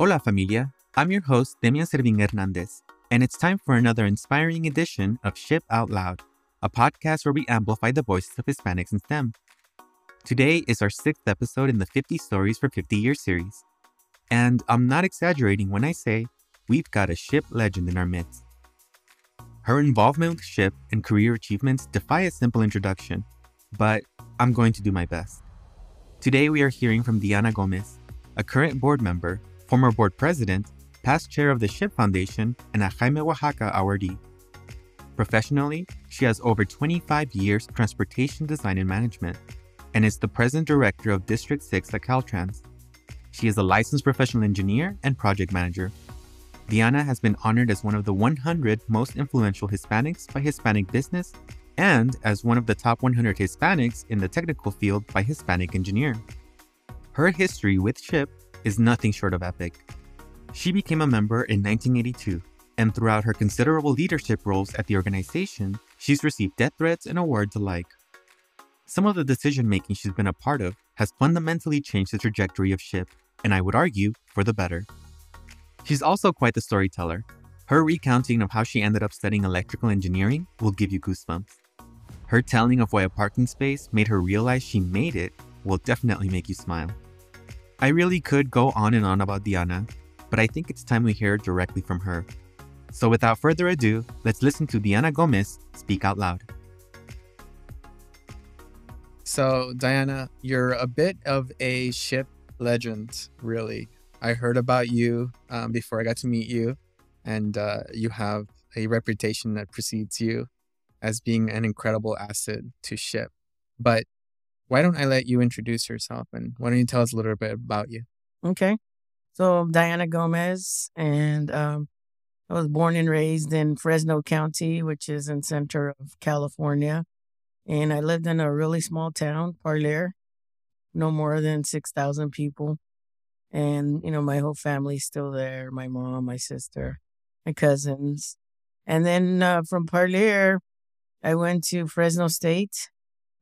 Hola familia, I'm your host Demian Servin Hernandez, and it's time for another inspiring edition of SHPE Out Loud, a podcast where we amplify the voices of Hispanics in STEM. Today is our sixth episode in the 50 Stories for 50 Years series. And I'm not exaggerating when I say we've got a SHPE legend in our midst. Her involvement with SHPE and career achievements defy a simple introduction, but I'm going to do my best. Today we are hearing from Diana Gomez, a current board member former board president, past chair of the SHPE Foundation, and a Jaime Oaxaca awardee. Professionally, she has over 25 years transportation design and management and is the present director of District 6 at Caltrans. She is a licensed professional engineer and project manager. Diana has been honored as one of the 100 most influential Hispanics by Hispanic Business and as one of the top 100 Hispanics in the technical field by Hispanic Engineer. Her history with SHPE is nothing short of epic. She became a member in 1982, and throughout her considerable leadership roles at the organization, she's received death threats and awards alike. Some of the decision making she's been a part of has fundamentally changed the trajectory of SHPE, and I would argue for the better. She's also quite the storyteller. Her recounting of how she ended up studying electrical engineering will give you goosebumps. Her telling of why a parking space made her realize she made it will definitely make you smile. I really could go on and on about Diana, but I think it's time we hear directly from her. So without further ado, let's listen to Diana Gomez speak out loud. So, Diana, you're a bit of a SHPE legend, really. I heard about you um, before I got to meet you, and uh, you have a reputation that precedes you as being an incredible asset to SHPE. But why don't I let you introduce yourself and why don't you tell us a little bit about you? Okay. So Diana Gomez, and um, I was born and raised in Fresno County, which is in center of California. And I lived in a really small town, Parlier, no more than 6,000 people. And, you know, my whole family's still there my mom, my sister, my cousins. And then uh, from Parlier, I went to Fresno State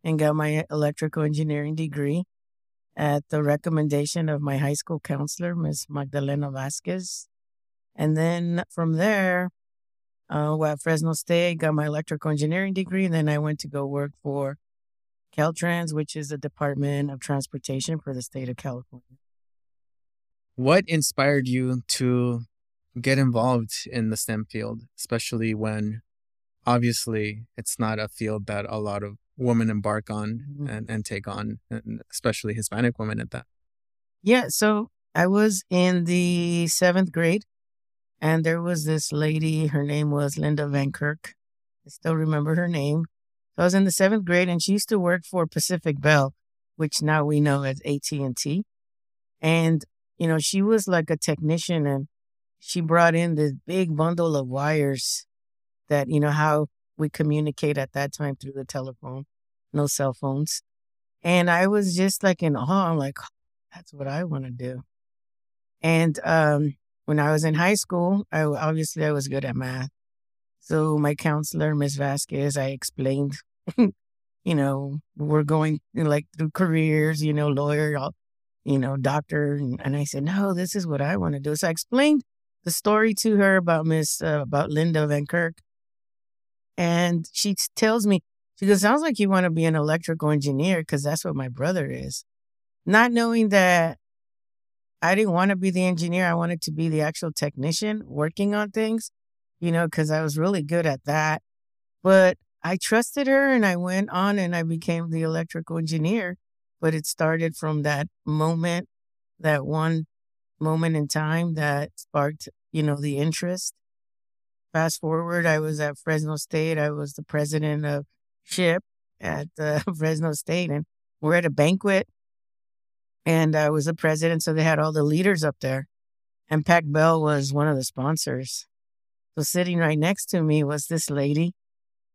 and got my electrical engineering degree at the recommendation of my high school counselor, Miss Magdalena Vasquez. And then from there, uh, at Fresno State, got my electrical engineering degree. And then I went to go work for Caltrans, which is the Department of Transportation for the state of California. What inspired you to get involved in the STEM field, especially when obviously it's not a field that a lot of women embark on mm-hmm. and, and take on, and especially Hispanic women at that? Yeah. So I was in the seventh grade, and there was this lady. Her name was Linda Van Kirk. I still remember her name. So I was in the seventh grade, and she used to work for Pacific Bell, which now we know as AT and T. And you know, she was like a technician, and she brought in this big bundle of wires that you know how we communicate at that time through the telephone, no cell phones. And I was just like in awe. I'm like, that's what I want to do. And um, when I was in high school, I obviously I was good at math. So my counselor, Miss Vasquez, I explained, you know, we're going like through careers, you know, lawyer, you know, doctor, and, and I said, no, this is what I want to do. So I explained the story to her about Miss uh, about Linda Van Kirk, and she tells me, she goes, sounds like you want to be an electrical engineer because that's what my brother is. Not knowing that I didn't want to be the engineer. I wanted to be the actual technician working on things, you know, because I was really good at that. But I trusted her and I went on and I became the electrical engineer. But it started from that moment, that one moment in time that sparked, you know, the interest. Fast forward, I was at Fresno State. I was the president of SHPE at uh, Fresno State, and we're at a banquet, and I was the president. So they had all the leaders up there, and Pac Bell was one of the sponsors. So sitting right next to me was this lady,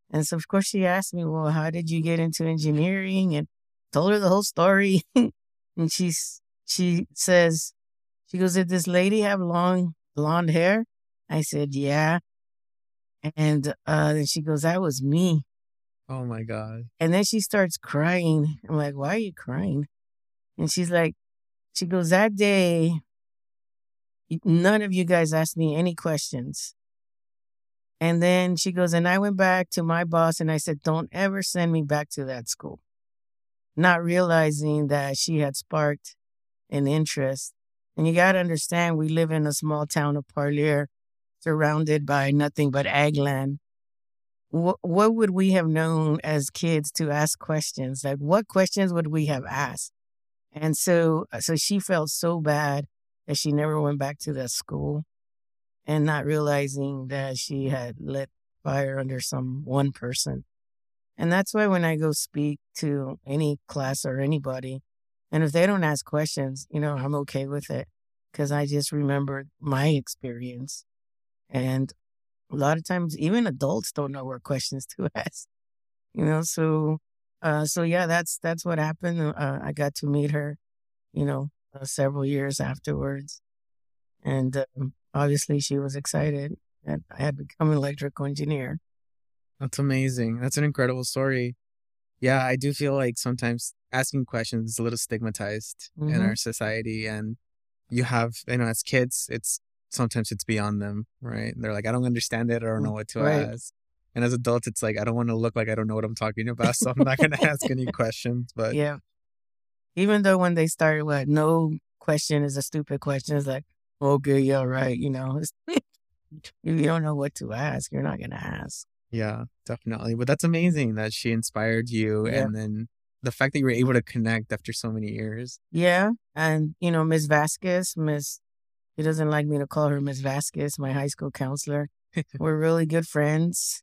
and so of course she asked me, "Well, how did you get into engineering?" And told her the whole story, and she's she says, she goes, "Did this lady have long blonde hair?" I said, "Yeah." And uh, then she goes, That was me. Oh my God. And then she starts crying. I'm like, Why are you crying? And she's like, She goes, That day, none of you guys asked me any questions. And then she goes, and I went back to my boss and I said, don't ever send me back to that school. Not realizing that she had sparked an interest. And you got to understand, we live in a small town of Parlier, surrounded by nothing but ag land. What, would we have known as kids to ask questions? Like, what questions would we have asked? And so, uh, so she felt so bad that she never went back to that school and not realizing that she had lit fire under some one person. And that's why when I go speak to any class or anybody, and if they don't ask questions, you know, I'm okay with it because I just remember my experience. And a lot of times, even adults don't know what questions to ask, you know. So, uh, so yeah, that's that's what happened. Uh, I got to meet her, you know, uh, several years afterwards, and um, obviously she was excited that I had become an electrical engineer. That's amazing. That's an incredible story. Yeah, I do feel like sometimes asking questions is a little stigmatized mm-hmm. in our society. And you have, you know, as kids, it's sometimes it's beyond them, right? They're like, I don't understand it. I don't mm, know what to right. ask. And as adults, it's like, I don't want to look like I don't know what I'm talking about. So I'm not going to ask any questions. But yeah. Even though when they started, what, no question is a stupid question. It's like, okay, yeah, right. You know, you don't know what to ask. You're not going to ask. Yeah, definitely. But that's amazing that she inspired you. Yeah. And then the fact that you were able to connect after so many years. Yeah. And, you know, Miss Vasquez, Miss, he doesn't like me to call her Miss Vasquez, my high school counselor. we're really good friends.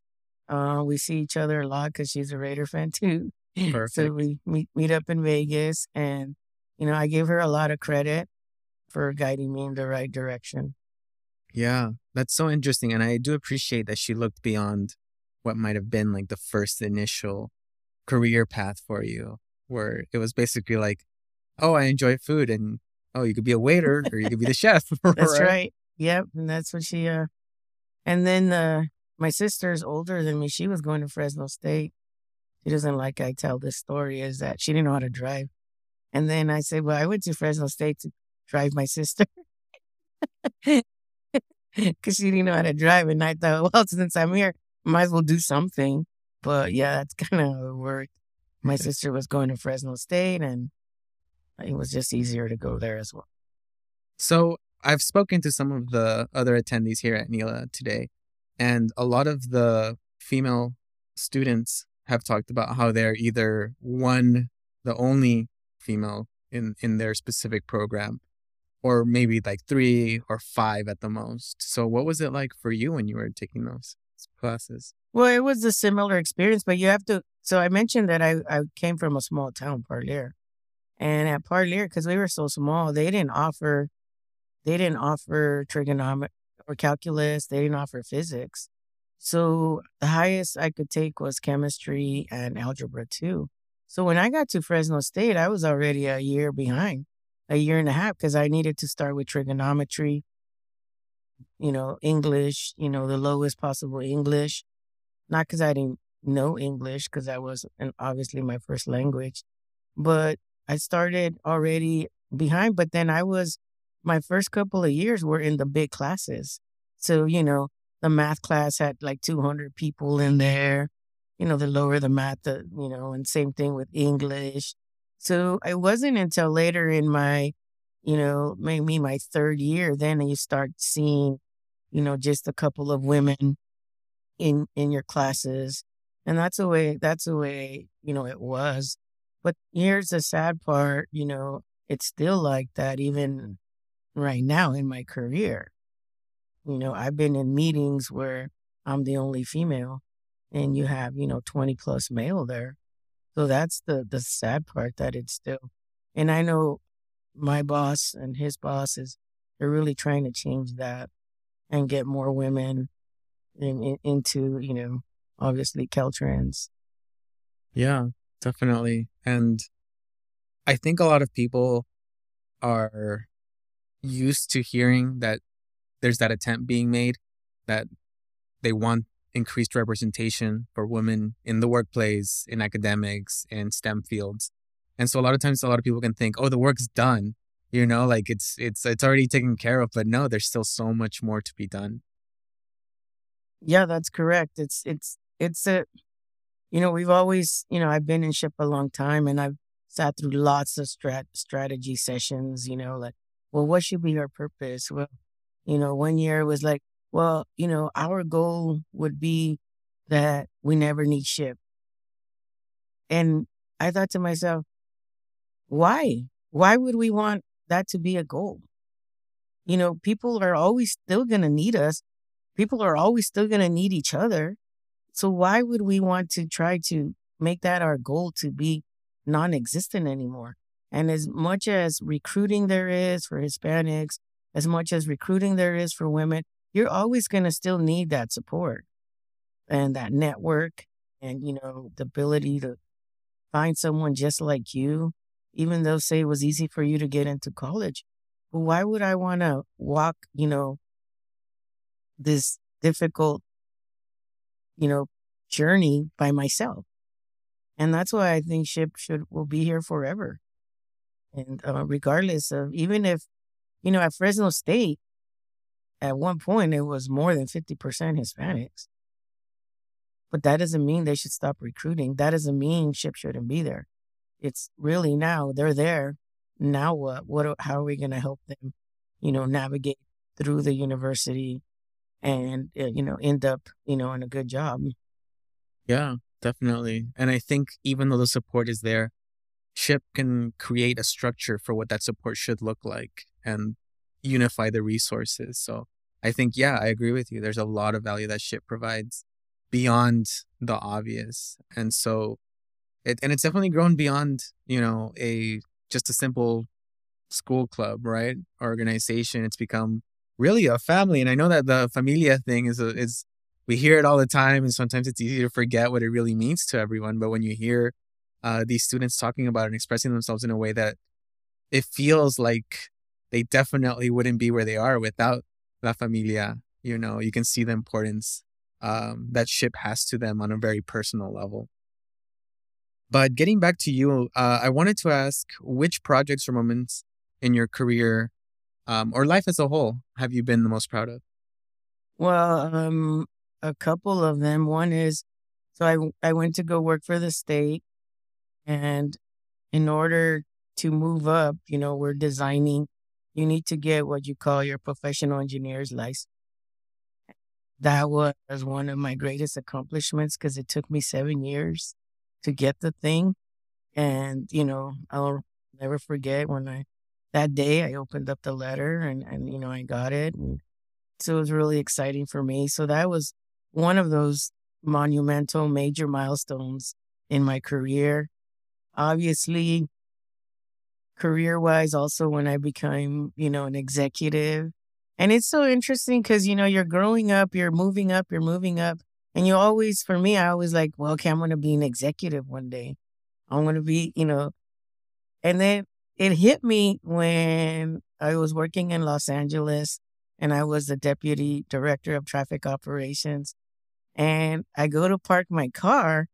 Uh, we see each other a lot because she's a Raider fan too. Perfect. So we meet, meet up in Vegas. And, you know, I give her a lot of credit for guiding me in the right direction. Yeah, that's so interesting. And I do appreciate that she looked beyond what might have been like the first initial career path for you, where it was basically like, oh, I enjoy food and oh, you could be a waiter or you could be the chef. that's right? right. Yep. And that's what she, uh, and then uh, my sister's older than me. She was going to Fresno State. She doesn't like I tell this story is that she didn't know how to drive. And then I said, well, I went to Fresno State to drive my sister because she didn't know how to drive. And I thought, well, since I'm here, might as well do something. But yeah, that's kind of how it worked. My sister was going to Fresno State, and it was just easier to go there as well. So I've spoken to some of the other attendees here at NILA today, and a lot of the female students have talked about how they're either one, the only female in in their specific program, or maybe like three or five at the most. So, what was it like for you when you were taking those classes? Well, it was a similar experience, but you have to. So, I mentioned that I, I came from a small town, Parlier. And at Parlier, because we were so small, they didn't offer, they didn't offer trigonometry or calculus. They didn't offer physics. So the highest I could take was chemistry and algebra too. So when I got to Fresno State, I was already a year behind a year and a half because I needed to start with trigonometry, you know, English, you know, the lowest possible English. Not because I didn't know English, because that was obviously my first language, but I started already behind. But then I was, my first couple of years were in the big classes. So, you know, the math class had like 200 people in there. You know, the lower the math, the, you know, and same thing with English. So it wasn't until later in my, you know, maybe my third year, then you start seeing, you know, just a couple of women in in your classes. And that's the way that's the way, you know, it was. But here's the sad part, you know, it's still like that even right now in my career. You know, I've been in meetings where I'm the only female and you have, you know, 20 plus male there. So that's the the sad part that it's still. And I know my boss and his bosses they're really trying to change that and get more women in, in, into you know obviously Caltrans. Yeah, definitely. And I think a lot of people are used to hearing that there's that attempt being made that they want increased representation for women in the workplace, in academics, in STEM fields. And so a lot of times, a lot of people can think, oh, the work's done. you know, like it's it's it's already taken care of, but no, there's still so much more to be done. Yeah, that's correct. It's it's it's a you know, we've always, you know, I've been in SHPE a long time and I've sat through lots of strat strategy sessions, you know, like, well, what should be our purpose? Well, you know, one year was like, well, you know, our goal would be that we never need SHPE. And I thought to myself, why? Why would we want that to be a goal? You know, people are always still going to need us. People are always still going to need each other. So why would we want to try to make that our goal to be non existent anymore? And as much as recruiting there is for Hispanics, as much as recruiting there is for women, you're always going to still need that support and that network and, you know, the ability to find someone just like you, even though say it was easy for you to get into college. Why would I want to walk, you know, this difficult, you know, journey by myself? And that's why I think SHPE should will be here forever. And uh, regardless of even if, you know, at Fresno State, at one point it was more than 50% Hispanics. But that doesn't mean they should stop recruiting. That doesn't mean SHPE shouldn't be there. It's really now they're there. Now what? What? How are we going to help them? You know, navigate through the university, and uh, you know, end up you know in a good job. Yeah, definitely. And I think even though the support is there, SHPE can create a structure for what that support should look like and unify the resources. So I think, yeah, I agree with you. There's a lot of value that SHPE provides beyond the obvious. And so it and it's definitely grown beyond, you know, a just a simple school club, right? Organization. It's become really a family. And I know that the familia thing is a, is we hear it all the time and sometimes it's easy to forget what it really means to everyone. But when you hear uh, these students talking about it and expressing themselves in a way that it feels like they definitely wouldn't be where they are without La Familia. You know, you can see the importance um, that SHPE has to them on a very personal level. But getting back to you, uh, I wanted to ask which projects or moments in your career um, or life as a whole have you been the most proud of? Well, um, a couple of them. One is so I I went to go work for the state, and in order to move up, you know, we're designing. You need to get what you call your professional engineer's license that was one of my greatest accomplishments because it took me seven years to get the thing. And, you know, I'll never forget when I, that day I opened up the letter and, and, you know, I got it. And so it was really exciting for me. So that was one of those monumental major milestones in my career. Obviously, career wise, also when I became, you know, an executive and it's so interesting because, you know, you're growing up, you're moving up, you're moving up. And you always, for me, I always like, well, okay, I'm going to be an executive one day. I'm going to be, you know. And then it hit me when I was working in Los Angeles and I was the deputy director of traffic operations. And I go to park my car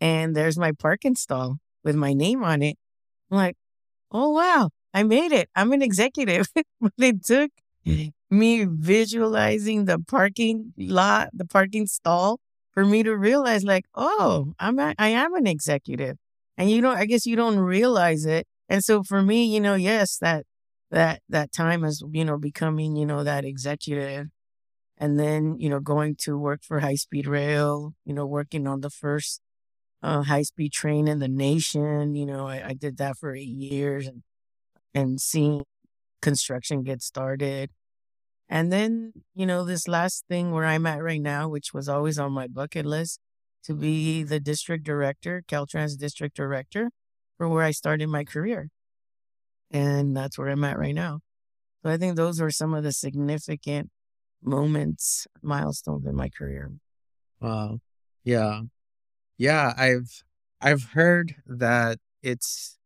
and there's my parking stall with my name on it. I'm like, oh, wow, I made it. I'm an executive. but it took mm. me visualizing the parking lot, the parking stall, for me to realize, like, oh, I'm a, I am an executive, and you know, I guess you don't realize it. And so for me, you know, yes, that that that time as you know becoming you know that executive, and then you know going to work for High Speed Rail, you know, working on the first uh, high speed train in the nation. You know, I, I did that for eight years, and and seeing construction get started and then, you know, this last thing where I'm at right now, which was always on my bucket list, to be the district director, Caltrans district director, for where I started my career. And that's where I'm at right now. So I think those are some of the significant moments, milestones in my career. Wow. Yeah. Yeah, I've I've heard that it's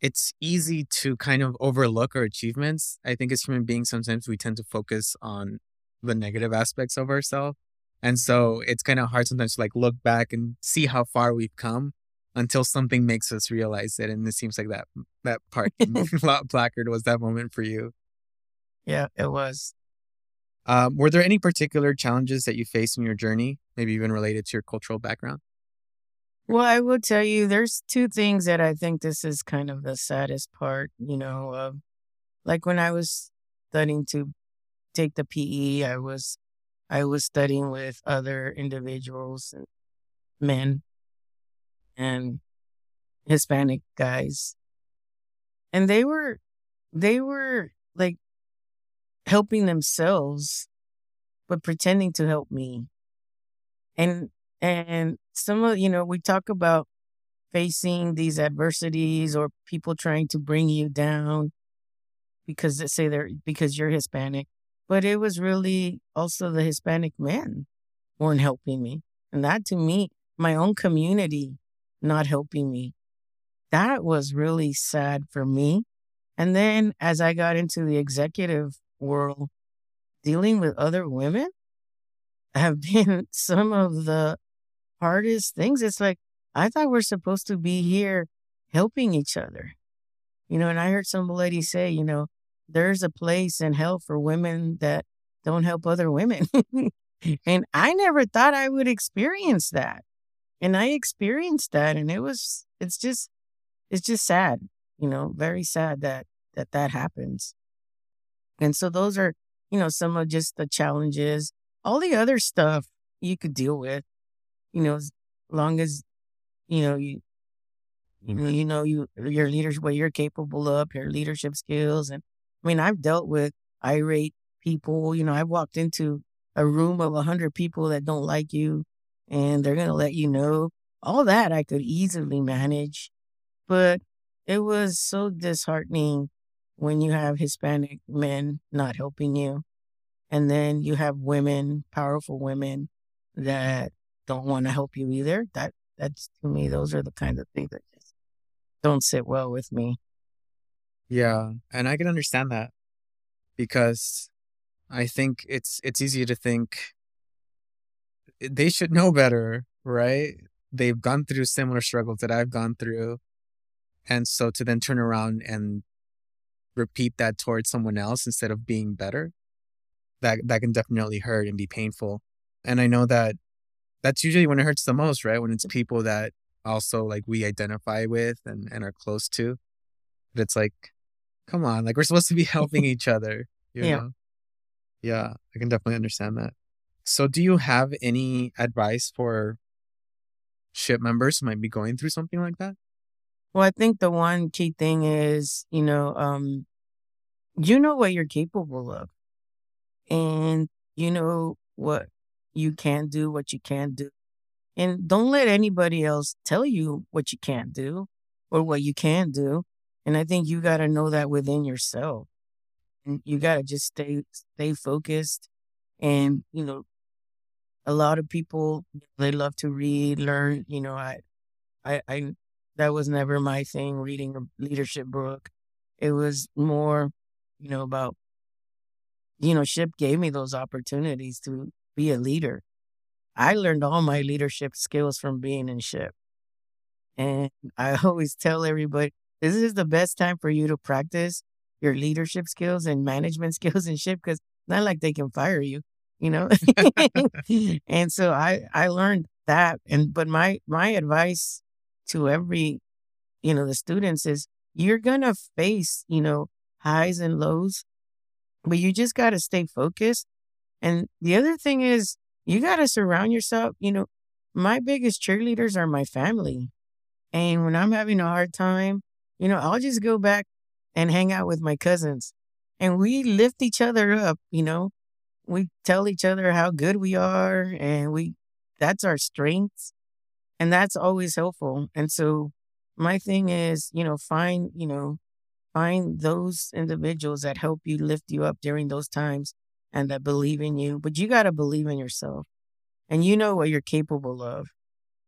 it's easy to kind of overlook our achievements. I think as human beings, sometimes we tend to focus on the negative aspects of ourselves. And so it's kind of hard sometimes to like look back and see how far we've come. Until something makes us realize it. And it seems like that that parking lot placard was that moment for you. Yeah, it was. Um, were there any particular challenges that you faced in your journey, maybe even related to your cultural background? Well, I will tell you, there's two things that I think this is kind of the saddest part, you know, of like when I was studying to take the PE, I was I was studying with other individuals and men and Hispanic guys. And they were they were like helping themselves but pretending to help me. And and some of you know, we talk about facing these adversities or people trying to bring you down because they say they're because you're Hispanic. But it was really also the Hispanic men weren't helping me. And that to me, my own community not helping me. That was really sad for me. And then as I got into the executive world, dealing with other women have been some of the hardest things. It's like, I thought we're supposed to be here helping each other. You know, and I heard some lady say, you know, there's a place in hell for women that don't help other women. and I never thought I would experience that. And I experienced that and it was it's just it's just sad, you know, very sad that that that happens. And so those are, you know, some of just the challenges. All the other stuff you could deal with, you know, as long as you know you know, mm-hmm. you know you your leadership what you're capable of, your leadership skills and I mean, I've dealt with irate people. You know, I walked into a room of a hundred people that don't like you and they're going to let you know. All that I could easily manage. But it was so disheartening when you have Hispanic men not helping you. And then you have women, powerful women that don't want to help you either. That that's to me, those are the kind of things that just don't sit well with me. Yeah, and I can understand that because I think it's it's easy to think they should know better, right? They've gone through similar struggles that I've gone through. And so to then turn around and repeat that towards someone else instead of being better, that that can definitely hurt and be painful. And I know that that's usually when it hurts the most, right? When it's people that also like we identify with and, and are close to. But it's like come on, like we're supposed to be helping each other. You yeah. Know? Yeah, I can definitely understand that. So, do you have any advice for SHPE members who might be going through something like that? Well, I think the one key thing is, you know, um, you know what you're capable of, and you know what you can do, what you can't do, and don't let anybody else tell you what you can't do or what you can do. And I think you got to know that within yourself. And you got to just stay stay focused and, you know, a lot of people they love to read, learn, you know, I I I that was never my thing reading a leadership book. It was more, you know, about you know, SHPE gave me those opportunities to be a leader. I learned all my leadership skills from being in SHPE. And I always tell everybody this is the best time for you to practice your leadership skills and management skills in SHPE because not like they can fire you, you know. and so I I learned that, and but my my advice to every you know the students is you're gonna face you know highs and lows, but you just got to stay focused. And the other thing is you got to surround yourself. You know, my biggest cheerleaders are my family, and when I'm having a hard time you know, I'll just go back and hang out with my cousins and we lift each other up, you know. We tell each other how good we are and we that's our strengths and that's always helpful. And so my thing is, you know, find, you know, find those individuals that help you lift you up during those times and that believe in you. But you got to believe in yourself and you know what you're capable of.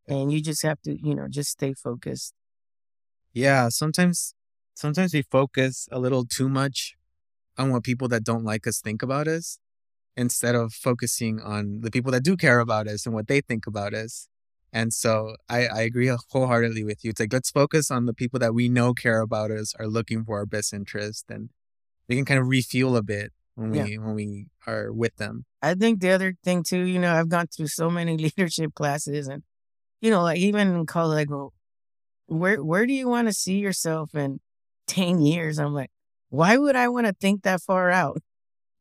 And you just have to, you know, just stay focused. Yeah, sometimes sometimes we focus a little too much on what people that don't like us think about us instead of focusing on the people that do care about us and what they think about us. And so I, I agree wholeheartedly with you. It's like let's focus on the people that we know care about us, are looking for our best interest, and we can kind of refuel a bit when we yeah. when we are with them. I think the other thing too, you know, I've gone through so many leadership classes, and you know, like even in college, like, where where do you want to see yourself in ten years? I'm like, why would I want to think that far out?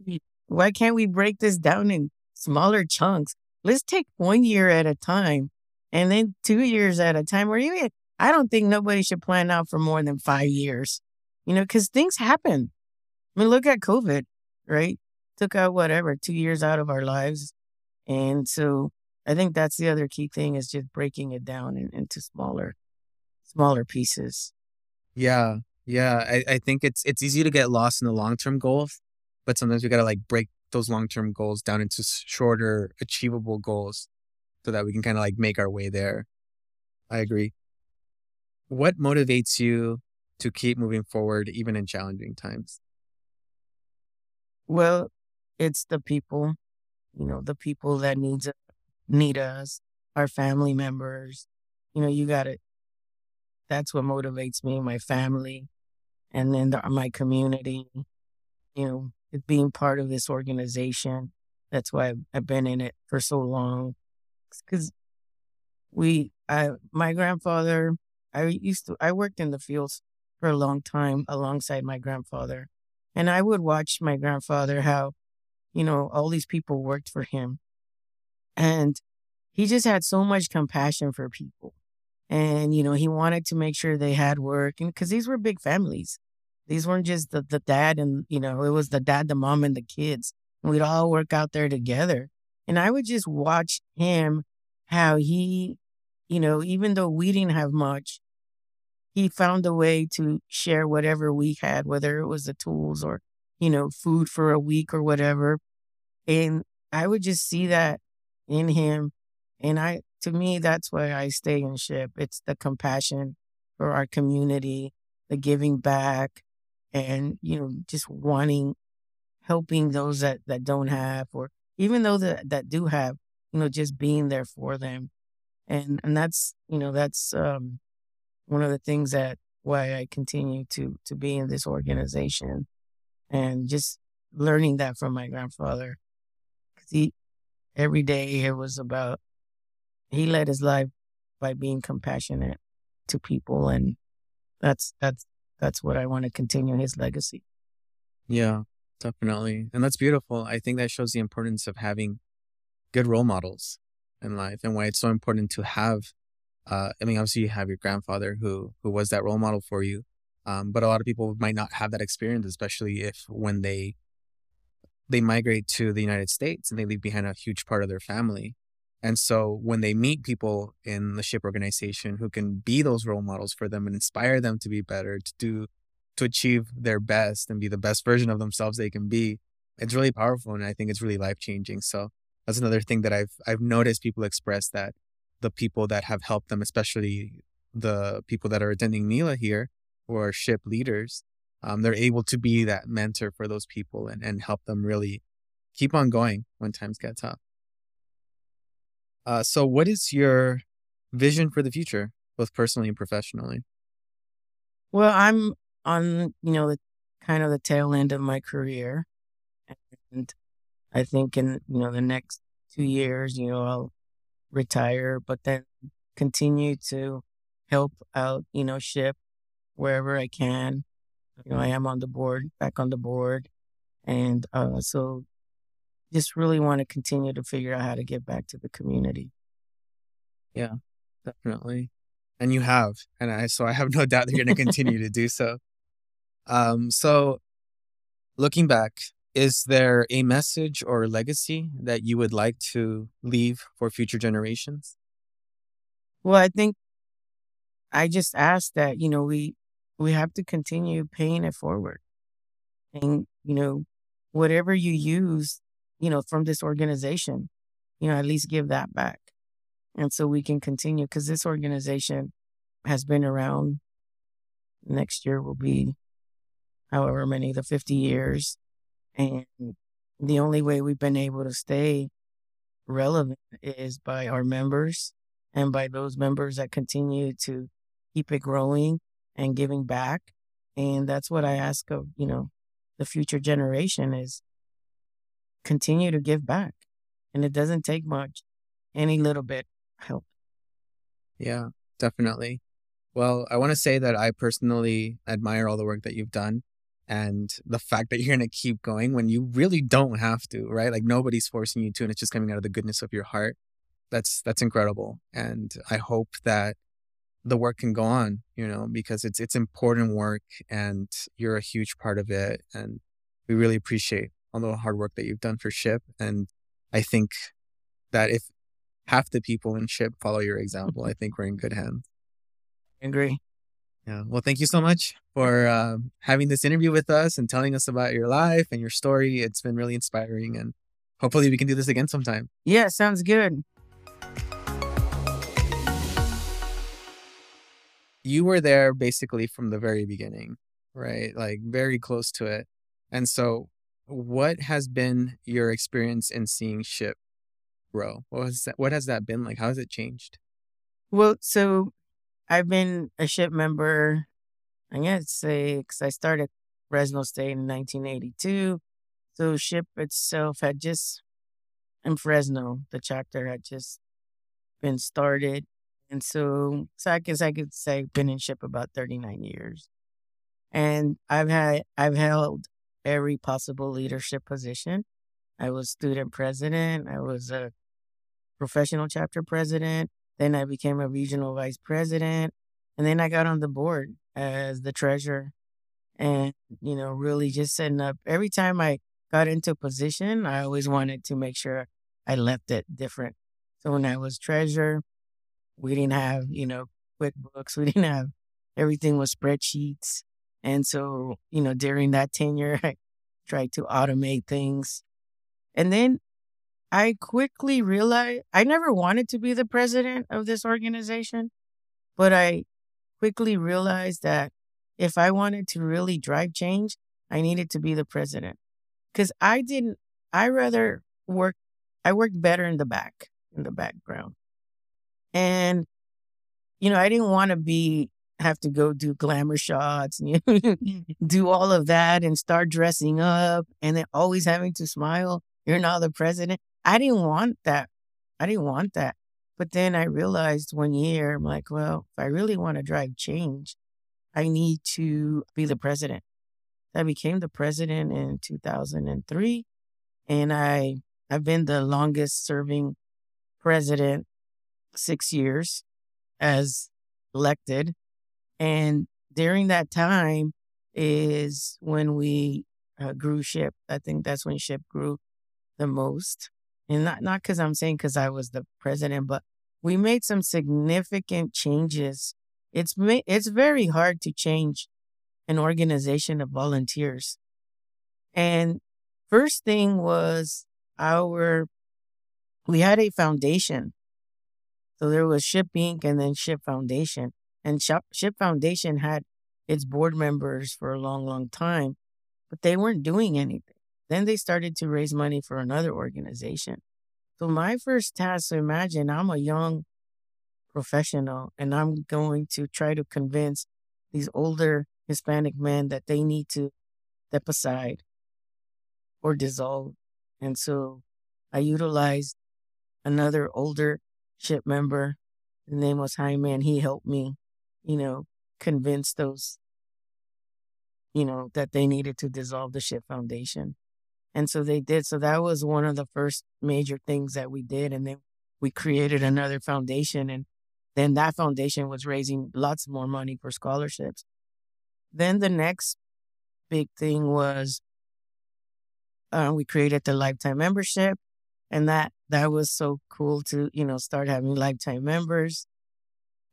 Why can't we break this down in smaller chunks? Let's take one year at a time and then two years at a time, or even, I don't think nobody should plan out for more than five years, you know, because things happen. I mean, look at COVID, right? Took out whatever, two years out of our lives. And so I think that's the other key thing is just breaking it down in, into smaller, smaller pieces. Yeah. Yeah. I, I think it's, it's easy to get lost in the long term goals, but sometimes we got to like break those long term goals down into shorter, achievable goals so that we can kind of like make our way there. I agree. What motivates you to keep moving forward even in challenging times? Well, it's the people, you know, the people that needs need us, our family members. You know, you got it that's what motivates me, my family, and then the, my community. You know, being part of this organization. That's why I've, been in it for so long because we, I, my grandfather, I used to, I worked in the fields for a long time alongside my grandfather. And I would watch my grandfather, how, you know, all these people worked for him. And he just had so much compassion for people. And, you know, he wanted to make sure they had work. And because these were big families, these weren't just the, the dad and, you know, it was the dad, the mom, and the kids. We'd all work out there together. And I would just watch him, how he, you know, even though we didn't have much, he found a way to share whatever we had, whether it was the tools or, you know, food for a week or whatever. And I would just see that in him. And I, to me, that's why I stay in SHPE. It's the compassion for our community, the giving back, and, you know, just wanting, helping those that, that don't have or even though that that do have, you know, just being there for them. And and that's, you know, that's um one of the things that why I continue to to be in this organization and just learning that from my grandfather. Cause he every day it was about he led his life by being compassionate to people and that's that's that's what I want to continue his legacy. Yeah. Definitely. And that's beautiful. I think that shows the importance of having good role models in life and why it's so important to have uh, I mean, obviously you have your grandfather who who was that role model for you. Um, but a lot of people might not have that experience, especially if when they they migrate to the United States and they leave behind a huge part of their family. And so when they meet people in the SHPE organization who can be those role models for them and inspire them to be better, to do to achieve their best and be the best version of themselves they can be, it's really powerful and I think it's really life changing. So that's another thing that I've I've noticed people express that the people that have helped them, especially the people that are attending NILA here, are SHPE leaders, um, they're able to be that mentor for those people and, and help them really keep on going when times get tough. Uh, so, what is your vision for the future, both personally and professionally? Well, I'm on, you know, the kind of the tail end of my career. And I think in, you know, the next two years, you know, I'll retire, but then continue to help out, you know, SHPE wherever I can. You know, I am on the board, back on the board. And uh, so just really want to continue to figure out how to get back to the community. Yeah, definitely. And you have. And I so I have no doubt that you're gonna continue to do so. Um, so looking back, is there a message or legacy that you would like to leave for future generations? Well, I think I just ask that, you know, we we have to continue paying it forward. And, you know, whatever you use, you know, from this organization, you know, at least give that back. And so we can continue because this organization has been around. Next year will be however many, the 50 years. And the only way we've been able to stay relevant is by our members and by those members that continue to keep it growing and giving back. And that's what I ask of, you know, the future generation is continue to give back. And it doesn't take much, any little bit help. Yeah, definitely. Well, I want to say that I personally admire all the work that you've done and the fact that you're going to keep going when you really don't have to, right? Like nobody's forcing you to and it's just coming out of the goodness of your heart. That's that's incredible. And I hope that the work can go on, you know, because it's it's important work and you're a huge part of it and we really appreciate all the hard work that you've done for SHPE and I think that if half the people in SHPE follow your example, I think we're in good hands. I agree. Yeah. Well, thank you so much for uh, having this interview with us and telling us about your life and your story. It's been really inspiring, and hopefully, we can do this again sometime. Yeah, sounds good. You were there basically from the very beginning, right? Like very close to it. And so, what has been your experience in seeing SHPE grow? What has that, what has that been like? How has it changed? Well, so I've been a SHPE member, I guess say, because I started Fresno State in 1982. So SHPE itself had just, in Fresno, the chapter had just been started. And so, so I guess I could say been in SHPE about 39 years. And I've had, I've held every possible leadership position. I was student president. I was a professional chapter president. Then I became a regional vice president. And then I got on the board as the treasurer and, you know, really just setting up every time I got into a position, I always wanted to make sure I left it different. So when I was treasurer, we didn't have, you know, QuickBooks. We didn't have everything was spreadsheets. And so, you know, during that tenure, I tried to automate things. And then I quickly realized I never wanted to be the president of this organization, but I quickly realized that if I wanted to really drive change, I needed to be the president. Because I didn't, I rather work, I worked better in the back, in the background. And, you know, I didn't want to be, have to go do glamour shots and mm. do all of that and start dressing up and then always having to smile. You're now the president. I didn't want that. I didn't want that. But then I realized one year, I'm like, well, if I really want to drive change, I need to be the president. I became the president in 2003, and I I've been the longest serving president six years as elected, and during that time is when we uh, grew SHPE. I think that's when SHPE grew the most and not not because I'm saying because I was the president, but we made some significant changes. It's it's very hard to change an organization of volunteers. And first thing was our we had a foundation. So there was SHPE Inc. and then SHPE Foundation. And SHPE, Foundation had its board members for a long, long time, but they weren't doing anything. Then they started to raise money for another organization. So my first task, so imagine I'm a young professional and I'm going to try to convince these older Hispanic men that they need to step aside or dissolve. And so I utilized another older SHPE member. The name was Jaime, and he helped me, you know, convince those, you know, that they needed to dissolve the SHPE foundation. And so they did. So that was one of the first major things that we did. And then we created another foundation. And then that foundation was raising lots more money for scholarships. Then the next big thing was uh, we created the lifetime membership. And that that was so cool to, you know, start having lifetime members.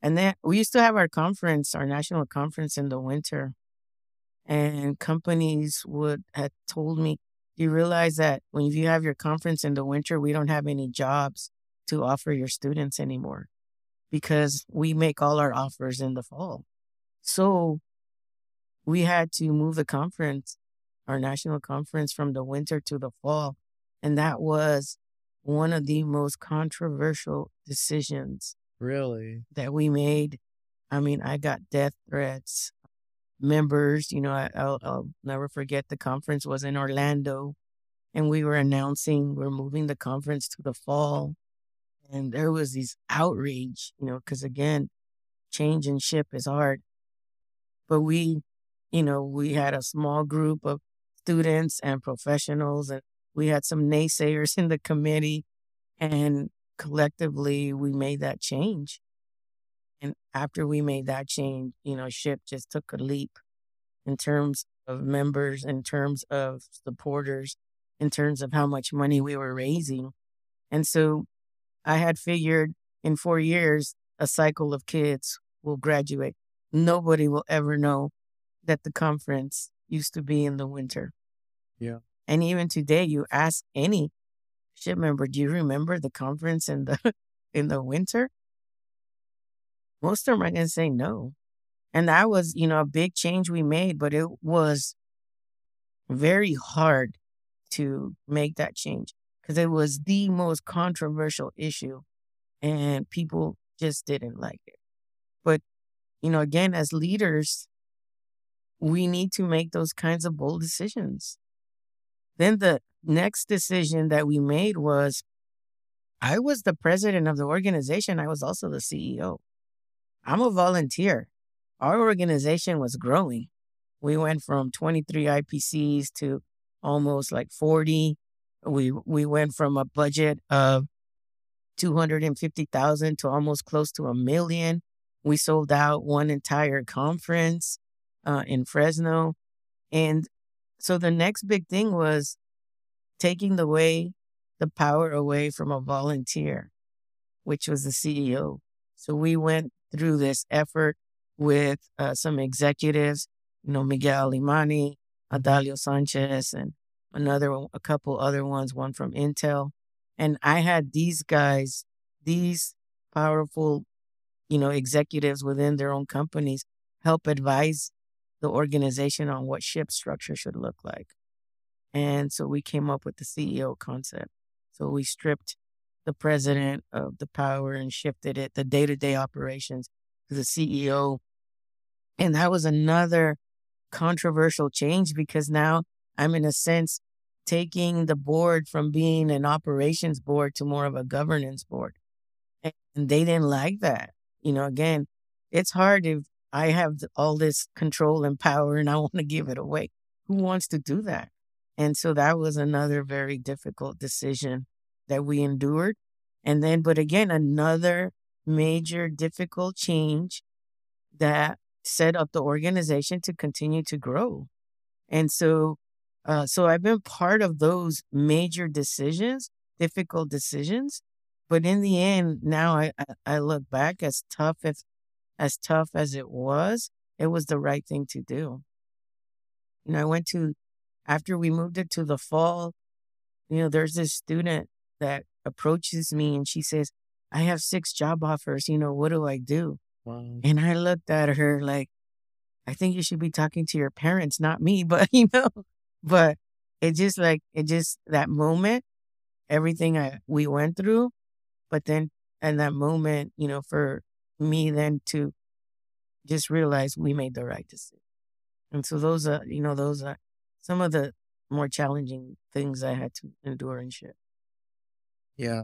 And then we used to have our conference, our national conference in the winter. And companies would have told me, you realize that when you have your conference in the winter, we don't have any jobs to offer your students anymore because we make all our offers in the fall. So we had to move the conference, our national conference from the winter to the fall. And that was one of the most controversial decisions Really? that we made. I mean, I got death threats. Members, you know, I, I'll, I'll never forget the conference was in Orlando, and we were announcing we're moving the conference to the fall, and there was this outrage, you know, because again, change and SHPE is hard. But we, you know, we had a small group of students and professionals, and we had some naysayers in the committee, and collectively we made that change. And after we made that change, you know, SHPE just took a leap in terms of members, in terms of supporters, in terms of how much money we were raising. And so I had figured in four years, a cycle of kids will graduate. Nobody will ever know that the conference used to be in the winter. Yeah. And even today, you ask any member, do you remember the conference in the in the winter? Most of them are gonna say no. And that was, you know, a big change we made, but it was very hard to make that change because it was the most controversial issue and people just didn't like it. But, you know, again, as leaders, we need to make those kinds of bold decisions. Then the next decision that we made was I was the president of the organization, I was also the CEO. I'm a volunteer. Our organization was growing. We went from 23 IPCs to almost like 40. We we went from a budget of 250,000 to almost close to a million. We sold out one entire conference uh, in Fresno. And so the next big thing was taking the way the power away from a volunteer, which was the CEO. So we went through this effort with uh, some executives, you know, Miguel Limani, Adalio Sanchez, and another, a couple other ones, one from Intel. And I had these guys, these powerful, you know, executives within their own companies help advise the organization on what SHPE structure should look like. And so we came up with the CEO concept. So we stripped the president of the power and shifted it, the day to day operations, to the CEO. And that was another controversial change because now I'm, in a sense, taking the board from being an operations board to more of a governance board. And they didn't like that. You know, again, it's hard if I have all this control and power and I want to give it away. Who wants to do that? And so that was another very difficult decision that we endured. And then, but again, another major difficult change that set up the organization to continue to grow. And so, uh, so I've been part of those major decisions, difficult decisions. But in the end, now I, I, I look back as tough as as tough as it was, it was the right thing to do. You know, I went to after we moved it to the fall, you know, there's this student that approaches me and she says, I have six job offers, you know, what do I do? Wow. And I looked at her like, I think you should be talking to your parents, not me, but you know, but it just like, it just that moment, everything I, we went through, but then and that moment, you know, for me then to just realize we made the right decision. And so those are, you know, those are some of the more challenging things I had to endure and SHPE. Yeah.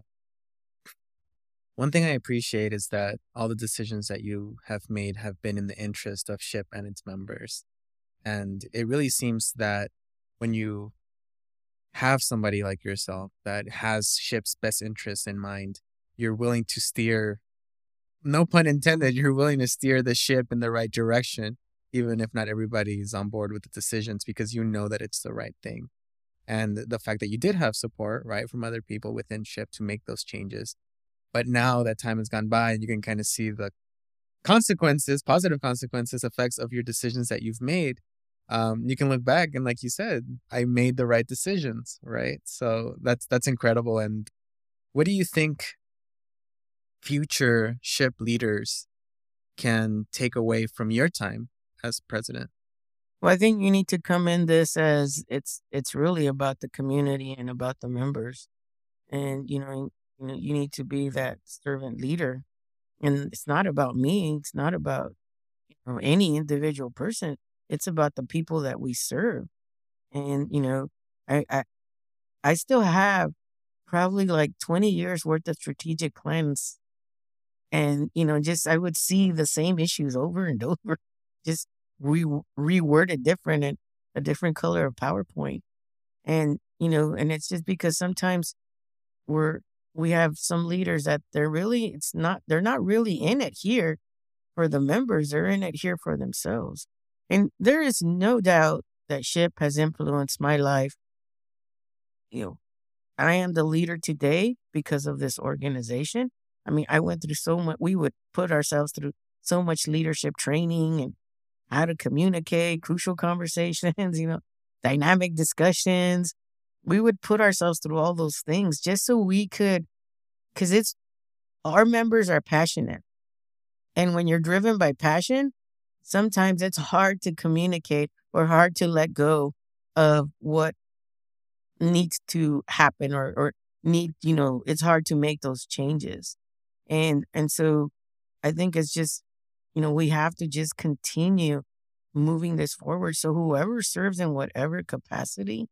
One thing I appreciate is that all the decisions that you have made have been in the interest of SHPE and its members. And it really seems that when you have somebody like yourself that has SHPE's best interests in mind, you're willing to steer, no pun intended, you're willing to steer the ship in the right direction, even if not everybody is on board with the decisions because you know that it's the right thing. And the fact that you did have support, right, from other people within SHPE to make those changes. But now that time has gone by and you can kind of see the consequences, positive consequences, effects of your decisions that you've made. Um, you can look back and like you said, I made the right decisions, right? So that's that's incredible. And what do you think future SHPE leaders can take away from your time as president? Well, I think you need to come in this as it's it's really about the community and about the members, and you know you know you need to be that servant leader, And it's not about me. It's not about you know, any individual person. It's about the people that we serve. And, you know, I, I, I still have probably like 20 years worth of strategic plans. And, you know, just I would see the same issues over and over, just re- reworded different and a different color of PowerPoint. And, you know, and it's just because sometimes we're, we have some leaders that they're really, it's not, they're not really in it here for the members, they're in it here for themselves. And there is no doubt that SHPE has influenced my life. You know, I am the leader today because of this organization. I mean, I went through so much, we would put ourselves through so much leadership training and how to communicate, crucial conversations, you know, dynamic discussions. We would put ourselves through all those things just so we could, because it's our members are passionate. And when you're driven by passion, sometimes it's hard to communicate or hard to let go of what needs to happen or, or need, you know, it's hard to make those changes. And and so I think it's just, you know, we have to just continue moving this forward. So whoever serves in whatever capacity,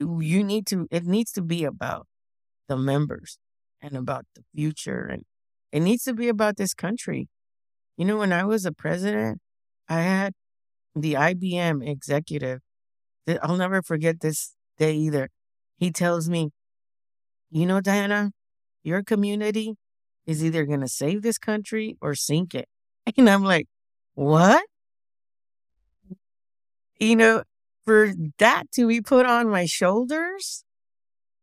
you need to it needs to be about the members and about the future and it needs to be about this country. You know, when I was a president, I had the IBM executive. I'll never forget this day either. He tells me, you know, Diana, your community is either going to save this country or sink it. And I'm like, what? You know, for that to be put on my shoulders,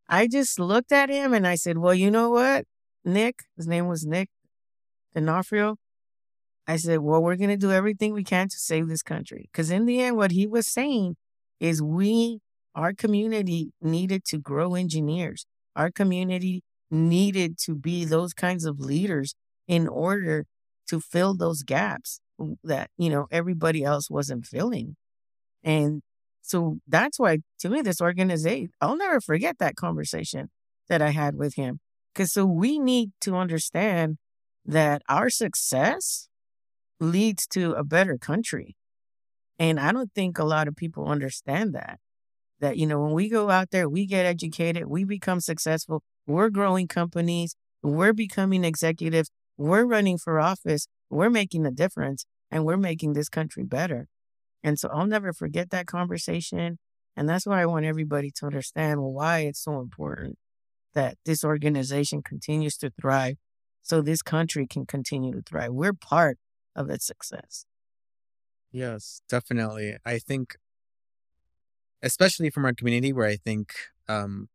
I just looked at him and I said, well, you know what? Nick, his name was Nick D'Onofrio. I said, well, we're going to do everything we can to save this country. Because in the end, what he was saying is we, our community needed to grow engineers. Our community needed to be those kinds of leaders in order to fill those gaps that, you know, everybody else wasn't filling. And so that's why, to me, this organization, I'll never forget that conversation that I had with him. Because so we need to understand that our success leads to a better country. And I don't think a lot of people understand that. That, you know, when we go out there, we get educated, we become successful, we're growing companies, we're becoming executives, we're running for office, we're making a difference, and we're making this country better. And so I'll never forget that conversation. And that's why I want everybody to understand why it's so important that this organization continues to thrive so this country can continue to thrive. We're part of its success. Yes, definitely. I think, especially from our community, where I think um,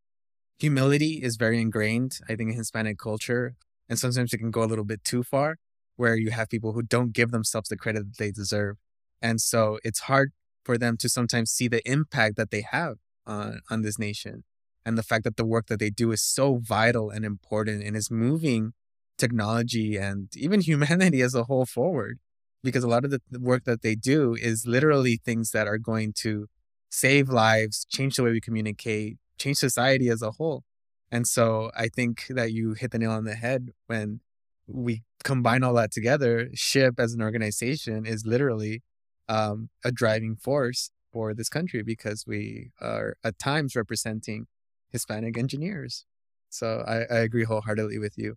humility is very ingrained, I think in Hispanic culture, and sometimes it can go a little bit too far, where you have people who don't give themselves the credit that they deserve. And so it's hard for them to sometimes see the impact that they have on, on this nation and the fact that the work that they do is so vital and important and is moving technology and even humanity as a whole forward because a lot of the work that they do is literally things that are going to save lives, change the way we communicate, change society as a whole. And so I think that you hit the nail on the head when we combine all that together. SHPE as an organization is literally um, a driving force for this country because we are at times representing Hispanic engineers. So I, I agree wholeheartedly with you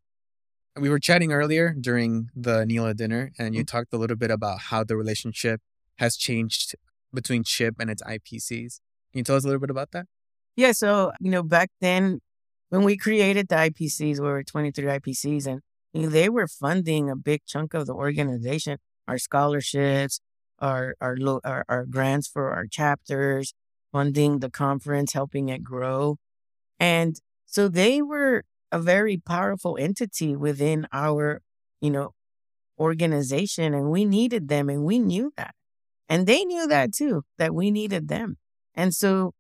we were chatting earlier during the NILA dinner, and you mm-hmm. talked a little bit about how the relationship has changed between SHPE and its IPCs. Can you tell us a little bit about that? Yeah. So, you know, back then when we created the IPCs, we were 23 IPCs, and you know, they were funding a big chunk of the organization, our scholarships, our, our, our, our grants for our chapters, funding the conference, helping it grow. And so they were a very powerful entity within our, you know, organization and we needed them and we knew that. And they knew that too, that we needed them. And so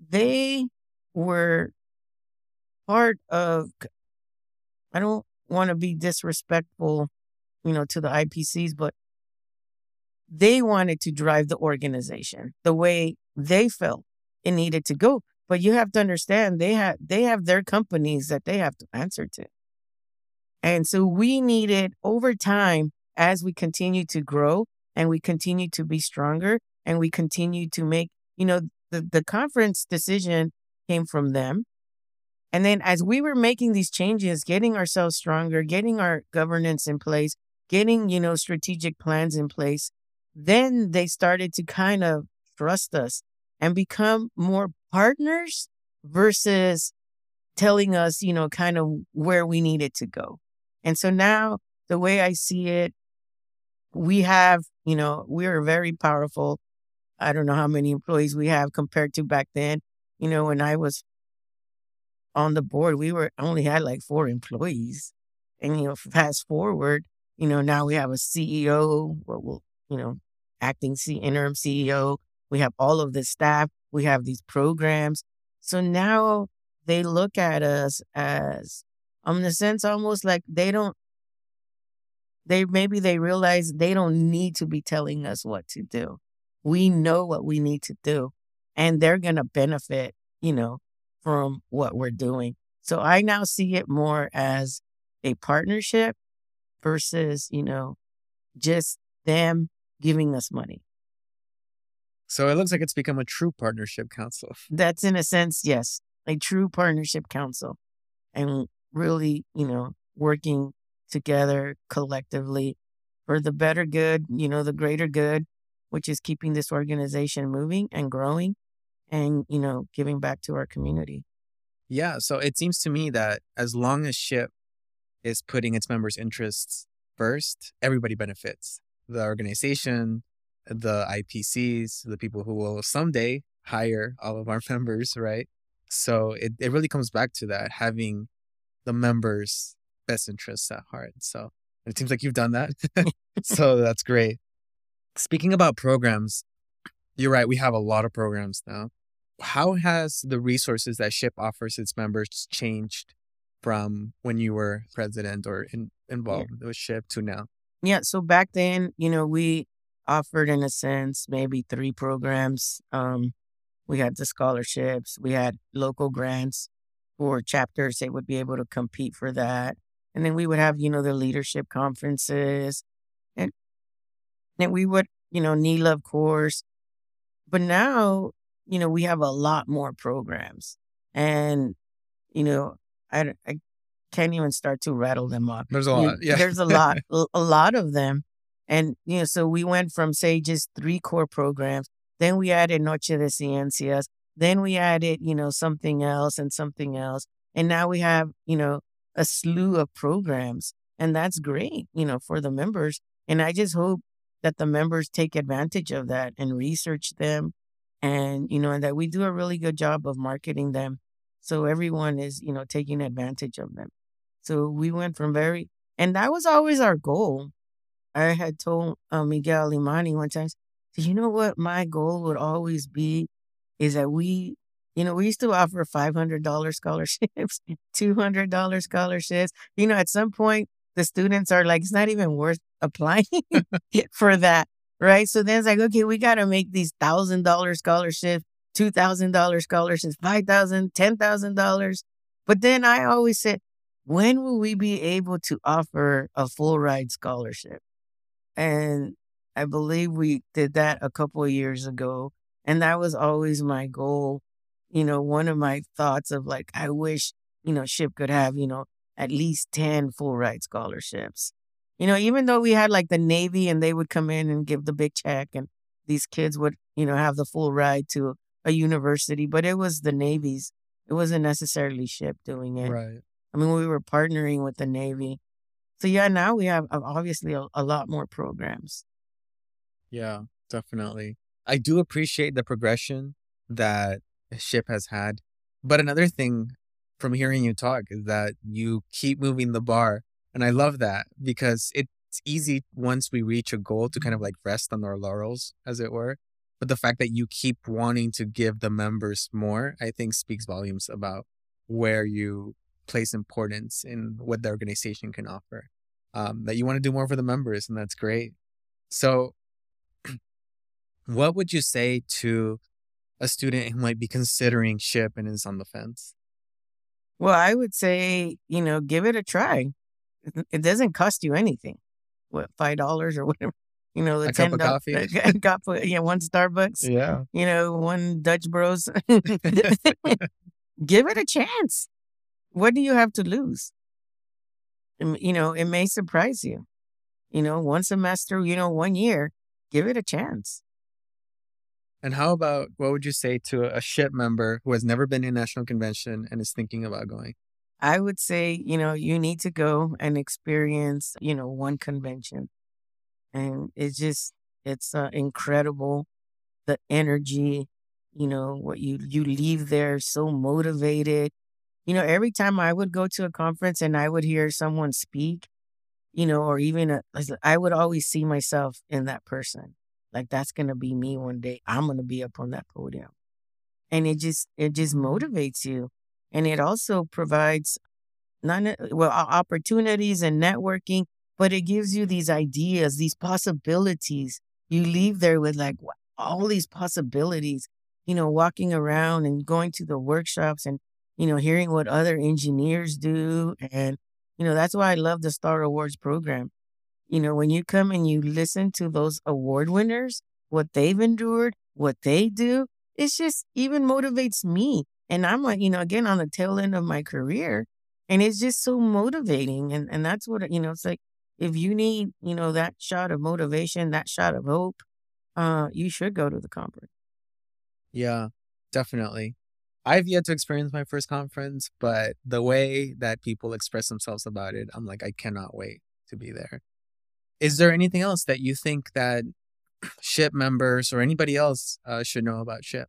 they were part of, I don't want to be disrespectful, you know, to the IPCs, but they wanted to drive the organization the way they felt it needed to go. But you have to understand they have they have their companies that they have to answer to. And so we needed over time, as we continue to grow and we continue to be stronger and we continue to make, you know, the, the conference decision came from them. And then as we were making these changes, getting ourselves stronger, getting our governance in place, getting, you know, strategic plans in place, then they started to kind of trust us and become more partners versus telling us, you know, kind of where we needed to go. And so now the way I see it, we have, you know, we're very powerful. I don't know how many employees we have compared to back then. You know, when I was on the board, we were only had like four employees. And, you know, fast forward, you know, now we have a CEO, well, we'll, you know, acting C- interim CEO. We have all of the staff. We have these programs. So now they look at us as, um, in a sense, almost like they don't, they maybe they realize they don't need to be telling us what to do. We know what we need to do, and they're going to benefit, you know, from what we're doing. So I now see it more as a partnership versus, you know, just them giving us money. So it looks like it's become a true partnership council. That's in a sense, yes, a true partnership council and really, you know, working together collectively for the better good, you know, the greater good, which is keeping this organization moving and growing and, you know, giving back to our community. Yeah. So it seems to me that as long as SHPE is putting its members' interests first, everybody benefits the organization, the IPCs, the people who will someday hire all of our members, right? So it, it really comes back to that having the members' best interests at heart. So it seems like you've done that. so that's great. Speaking about programs, you're right. We have a lot of programs now. How has the resources that SHPE offers its members changed from when you were president or in, involved yeah. with SHPE to now? Yeah. So back then, you know, we offered in a sense maybe three programs. Um, we had the scholarships, we had local grants for chapters that would be able to compete for that. And then we would have, you know, the leadership conferences then we would, you know, NILA, of course. But now, you know, we have a lot more programs. And, you know, I, I can't even start to rattle them off. There's a lot. yeah. There's a lot, a lot of them. And, you know, so we went from, say, just three core programs. Then we added Noche de Ciencias. Then we added, you know, something else and something else. And now we have, you know, a slew of programs. And that's great, you know, for the members. And I just hope that the members take advantage of that and research them and, you know, and that we do a really good job of marketing them. So everyone is, you know, taking advantage of them. So we went from very, and that was always our goal. I had told uh, Miguel Imani one time, you know what my goal would always be is that we, you know, we used to offer $500 scholarships, $200 scholarships. You know, at some point, the students are like, it's not even worth applying for that. Right. So then it's like, okay, we got to make these $1,000 scholarships, $2,000 scholarships, $5,000, $10,000. But then I always said, when will we be able to offer a full ride scholarship? And I believe we did that a couple of years ago. And that was always my goal. You know, one of my thoughts of like, I wish, you know, SHPE could have, you know, at least 10 full ride scholarships. You know, even though we had like the Navy and they would come in and give the big check and these kids would, you know, have the full ride to a university, but it was the Navy's. It wasn't necessarily SHPE doing it. Right. I mean, we were partnering with the Navy. So yeah, now we have uh, obviously a, a lot more programs. Yeah, definitely. I do appreciate the progression that SHPE has had. But another thing from hearing you talk is that you keep moving the bar. And I love that because it's easy once we reach a goal to kind of like rest on our laurels, as it were. But the fact that you keep wanting to give the members more, I think speaks volumes about where you place importance in what the organization can offer. Um, that you want to do more for the members, and that's great. So, what would you say to a student who might be considering SHPE and is on the fence? Well, I would say, you know, give it a try. It doesn't cost you anything. What five dollars or whatever? You know, the A cup ten of coffee. a cup of, yeah, one Starbucks. Yeah. You know, one Dutch Bros. Give it a chance. What do you have to lose? You know, it may surprise you. You know, one semester, you know, one year, give it a chance. And how about what would you say to a SHPE member who has never been to a national convention and is thinking about going? I would say, you know, you need to go and experience, you know, one convention. And it's just, it's uh, incredible. The energy, you know, what you, you leave there so motivated. You know, every time I would go to a conference and I would hear someone speak, you know, or even a, I would always see myself in that person. Like that's going to be me one day. I'm going to be up on that podium. And it just, it just motivates you and it also provides not ne- well opportunities and networking but it gives you these ideas these possibilities. You leave there with like all these possibilities you know walking around and going to the workshops and you know hearing what other engineers do. And you know that's why i love the star awards program. You know when you come and you listen to those award winners what they've endured what they do it's just even motivates me and I'm like, you know, again on the tail end of my career. And it's just so motivating. And and that's what you know, it's like if you need, you know, that shot of motivation, that shot of hope, uh, you should go to the conference. Yeah, definitely. I've yet to experience my first conference, but the way that people express themselves about it, I'm like, I cannot wait to be there. Is there anything else that you think that SHPE members or anybody else uh, should know about SHPE?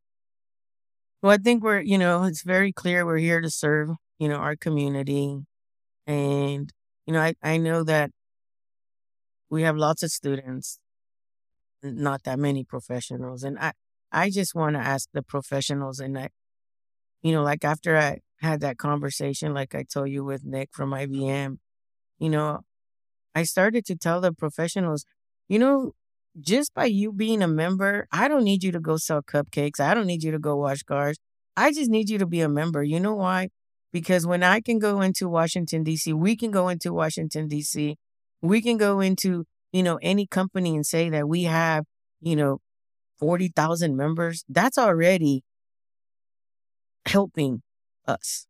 Well, I think we're, you know, it's very clear we're here to serve, you know, our community. And, you know, I, I know that we have lots of students, not that many professionals. And I, I just want to ask the professionals and I, you know, like after I had that conversation, like I told you with Nick from IBM, you know, I started to tell the professionals, you know, just by you being a member, I don't need you to go sell cupcakes. I don't need you to go wash cars. I just need you to be a member. You know why? Because when I can go into Washington, D.C., we can go into Washington, D.C., we can go into, you know, any company and say that we have, you know, 40,000 members. That's already helping us.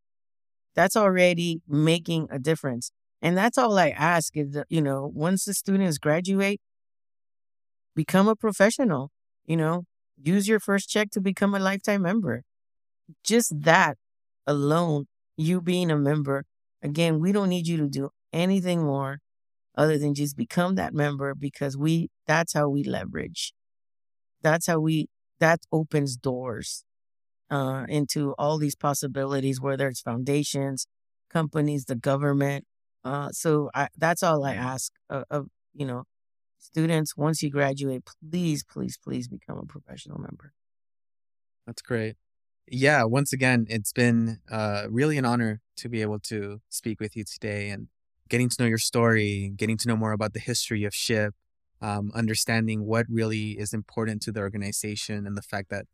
That's already making a difference. And that's all I ask is, that, you know, once the students graduate, become a professional, you know, use your first check to become a lifetime member. Just that alone, you being a member, again, we don't need you to do anything more other than just become that member because we that's how we leverage. That's how we that opens doors uh into all these possibilities, whether it's foundations, companies, the government. Uh so I that's all I ask of, of you know students once you graduate please please please become a professional member That's great. Yeah, once again, it's been uh, really an honor to be able to speak with you today and getting to know your story, getting to know more about the history of SHPE, um, understanding what really is important to the organization, and the fact that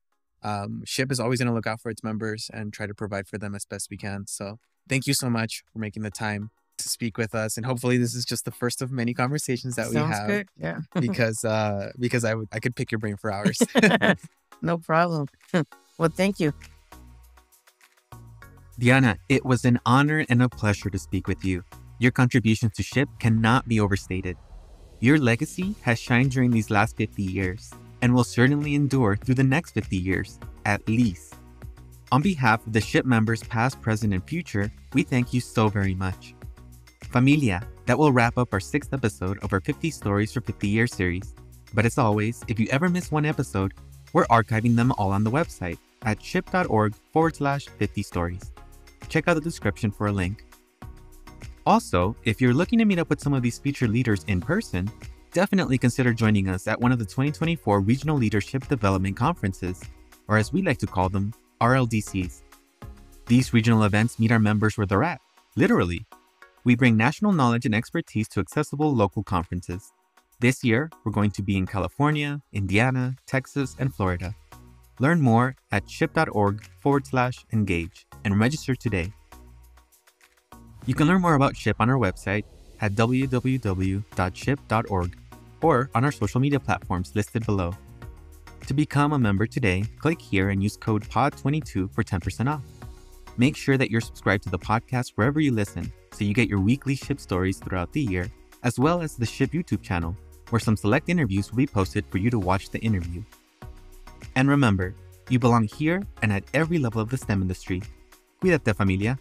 um, SHPE is always going to look out for its members and try to provide for them as best we can. So, thank you so much for making the time to speak with us, and hopefully, this is just the first of many conversations that we have. good yeah Because uh, because I would I could pick your brain for hours. no problem well thank you Diana, it was an honor and a pleasure to speak with you. Your contributions to SHPE cannot be overstated. Your legacy has shined during these last 50 years and will certainly endure through the next 50 years, at least. On behalf of the SHPE members, past, present, and future, we thank you so very much. Familia, that will wrap up our sixth episode of our 50 Stories for 50 Years series. But as always, if you ever miss one episode, we're archiving them all on the website at shpe.org forward slash 50 stories. Check out the description for a link. Also, if you're looking to meet up with some of these featured leaders in person, definitely consider joining us at one of the 2024 Regional Leadership Development Conferences, or as we like to call them, RLDCs. These regional events meet our members where they're at, literally. We bring national knowledge and expertise to accessible local conferences. This year, we're going to be in California, Indiana, Texas, and Florida. Learn more at shpe.org forward slash engage and register today. You can learn more about SHPE on our website at www.shpe.org or on our social media platforms listed below. To become a member today, click here and use code POD22 for 10% off. Make sure that you're subscribed to the podcast wherever you listen so you get your weekly SHPE stories throughout the year, as well as the SHPE YouTube channel, where some select interviews will be posted for you to watch the interview. And remember, you belong here and at every level of the STEM industry. Cuídate, familia.